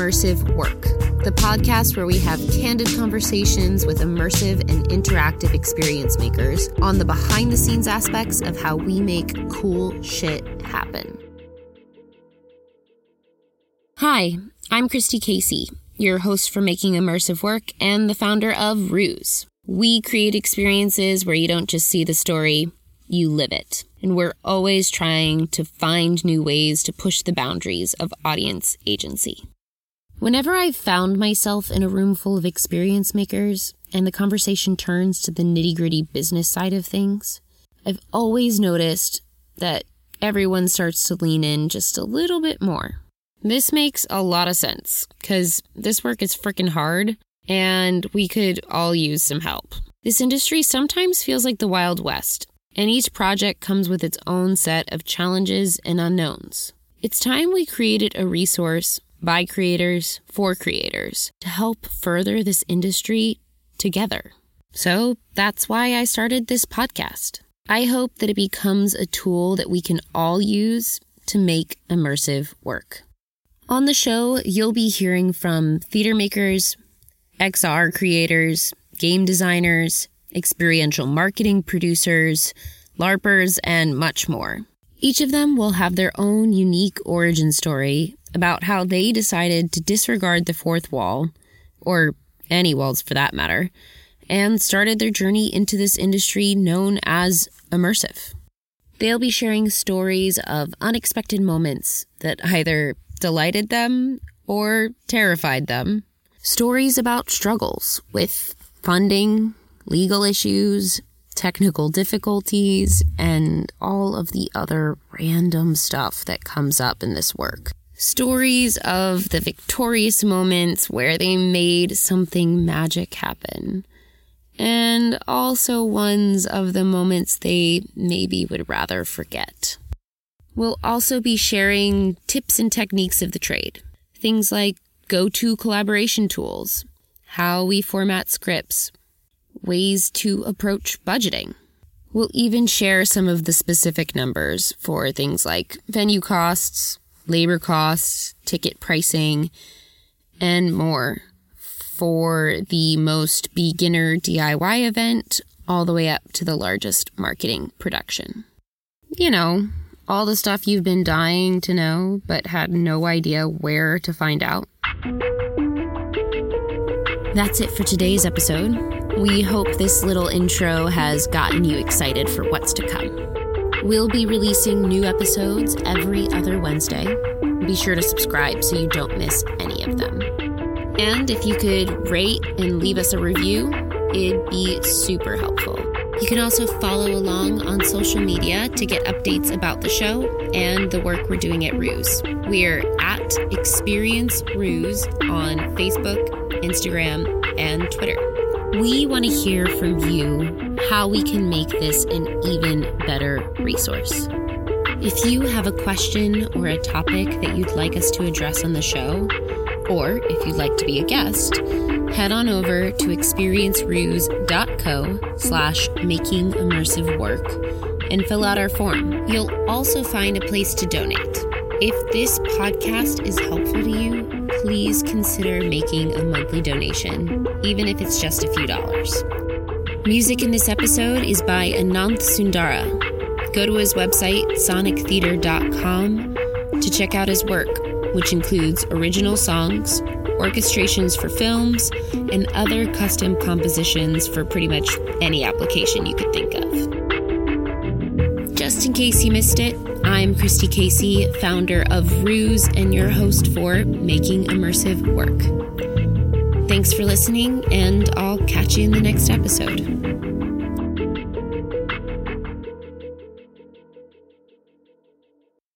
Immersive Work, the podcast where we have candid conversations with immersive and interactive experience makers on the behind the scenes aspects of how we make cool shit happen. Hi, I'm Christy Casey, your host for Making Immersive Work and the founder of Ruse. We create experiences where you don't just see the story, you live it. And we're always trying to find new ways to push the boundaries of audience agency. Whenever I've found myself in a room full of experience makers and the conversation turns to the nitty gritty business side of things, I've always noticed that everyone starts to lean in just a little bit more. This makes a lot of sense because this work is freaking hard and we could all use some help. This industry sometimes feels like the Wild West, and each project comes with its own set of challenges and unknowns. It's time we created a resource by creators for creators to help further this industry together. So that's why I started this podcast. I hope that it becomes a tool that we can all use to make immersive work. On the show, you'll be hearing from theater makers, XR creators, game designers, experiential marketing producers, LARPers, and much more. Each of them will have their own unique origin story about how they decided to disregard the fourth wall, or any walls for that matter, and started their journey into this industry known as immersive. They'll be sharing stories of unexpected moments that either delighted them or terrified them, stories about struggles with funding, legal issues, technical difficulties, and all of the other random stuff that comes up in this work. Stories of the victorious moments where they made something magic happen. And also ones of the moments they maybe would rather forget. We'll also be sharing tips and techniques of the trade. Things like go to collaboration tools, how we format scripts, ways to approach budgeting. We'll even share some of the specific numbers for things like venue costs, labor costs, ticket pricing, and more for the most beginner DIY event all the way up to the largest marketing production. You know, all the stuff you've been dying to know but had no idea where to find out. That's it for today's episode. We hope this little intro has gotten you excited for what's to come. We'll be releasing new episodes every other Wednesday. Be sure to subscribe so you don't miss any of them. And if you could rate and leave us a review, it'd be super helpful. You can also follow along on social media to get updates about the show and the work we're doing at Ruse. We're at Experience Ruse on Facebook, Instagram, and Twitter. We want to hear from you how we can make this an even better resource. If you have a question or a topic that you'd like us to address on the show, or if you'd like to be a guest, head on over to experienceruse.co slash making immersive work and fill out our form. You'll also find a place to donate. If this podcast is helpful to you, please consider making a monthly donation, even if it's just a few dollars. Music in this episode is by Ananth Sundara. Go to his website, sonictheater.com, to check out his work, which includes original songs, orchestrations for films, and other custom compositions for pretty much any application you could think of. Just in case you missed it, I'm Christy Casey, founder of Ruse and your host for Making Immersive Work. Thanks for listening, and I'll catch you in the next episode.